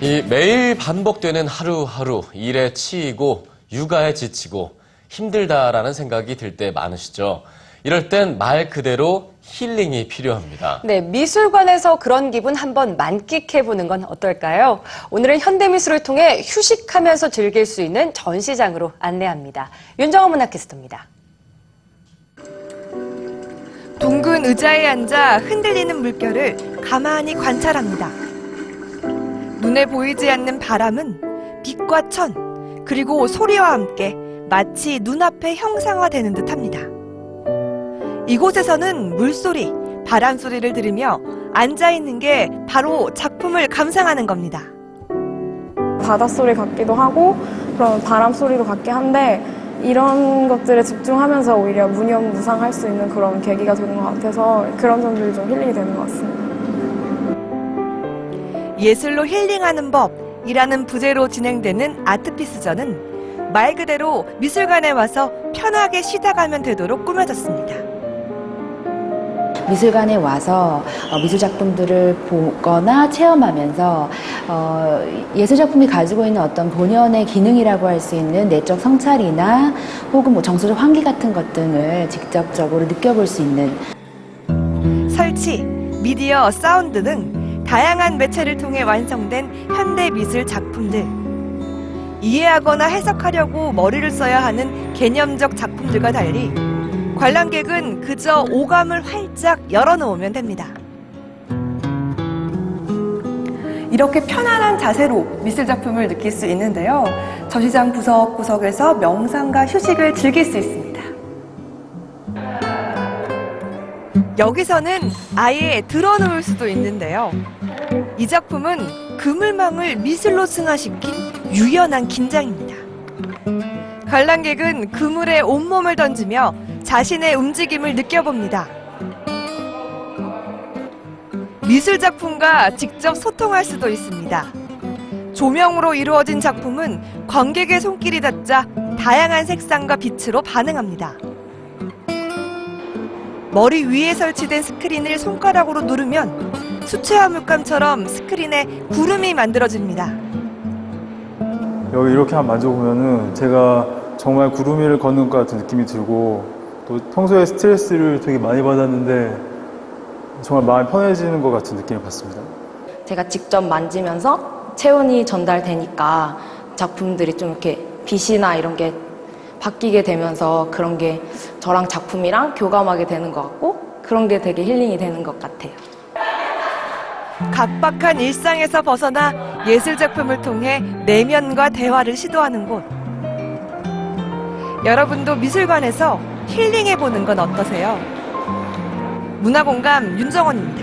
이 매일 반복되는 하루하루 일에 치이고 육아에 지치고 힘들다라는 생각이 들 때 많으시죠. 이럴 땐 말 그대로 힐링이 필요합니다. 네, 미술관에서 그런 기분 한번 만끽해 보는 건 어떨까요? 오늘은 현대미술을 통해 휴식하면서 즐길 수 있는 전시장으로 안내합니다. 윤정원 문학캐스터입니다. 둥근 의자에 앉아 흔들리는 물결을 가만히 관찰합니다. 눈에 보이지 않는 바람은 빛과 천, 그리고 소리와 함께 마치 눈앞에 형상화되는 듯 합니다. 이곳에서는 물소리, 바람 소리를 들으며 앉아있는 게 바로 작품을 감상하는 겁니다. 바닷소리 같기도 하고 그런 바람 소리도 같긴 한데 이런 것들에 집중하면서 오히려 무념무상할 수 있는 그런 계기가 되는 것 같아서 그런 점들이 좀 힐링이 되는 것 같습니다. 예술로 힐링하는 법이라는 부제로 진행되는 아트피스전은 말 그대로 미술관에 와서 편하게 쉬다 가면 되도록 꾸며졌습니다. 미술관에 와서 어, 미술 작품들을 보거나 체험하면서 어, 예술 작품이 가지고 있는 어떤 본연의 기능이라고 할 수 있는 내적 성찰이나 혹은 뭐 정서적 환기 같은 것 등을 직접적으로 느껴볼 수 있는 설치, 미디어, 사운드 등 다양한 매체를 통해 완성된 현대 미술 작품들. 이해하거나 해석하려고 머리를 써야 하는 개념적 작품들과 달리 관람객은 그저 오감을 활짝 열어놓으면 됩니다. 이렇게 편안한 자세로 미술 작품을 느낄 수 있는데요. 전시장 구석구석에서 명상과 휴식을 즐길 수 있습니다. 여기서는 아예 드러놓을 수도 있는데요. 이 작품은 그물망을 미술로 승화시킨 유연한 긴장입니다. 관람객은 그물에 온몸을 던지며 자신의 움직임을 느껴봅니다. 미술 작품과 직접 소통할 수도 있습니다. 조명으로 이루어진 작품은 관객의 손길이 닿자 다양한 색상과 빛으로 반응합니다. 머리 위에 설치된 스크린을 손가락으로 누르면 수채화 물감처럼 스크린에 구름이 만들어집니다. 여기 이렇게 한번 만져보면은 제가 정말 구름 위를 걷는 것 같은 느낌이 들고 또 평소에 스트레스를 되게 많이 받았는데 정말 마음이 편해지는 것 같은 느낌을 받습니다. 제가 직접 만지면서 체온이 전달되니까 작품들이 좀 이렇게 빛이나 이런 게 바뀌게 되면서 그런 게 저랑 작품이랑 교감하게 되는 것 같고 그런 게 되게 힐링이 되는 것 같아요. 각박한 일상에서 벗어나 예술 작품을 통해 내면과 대화를 시도하는 곳. 여러분도 미술관에서 힐링해 보는 건 어떠세요? 문화공감 윤정원입니다.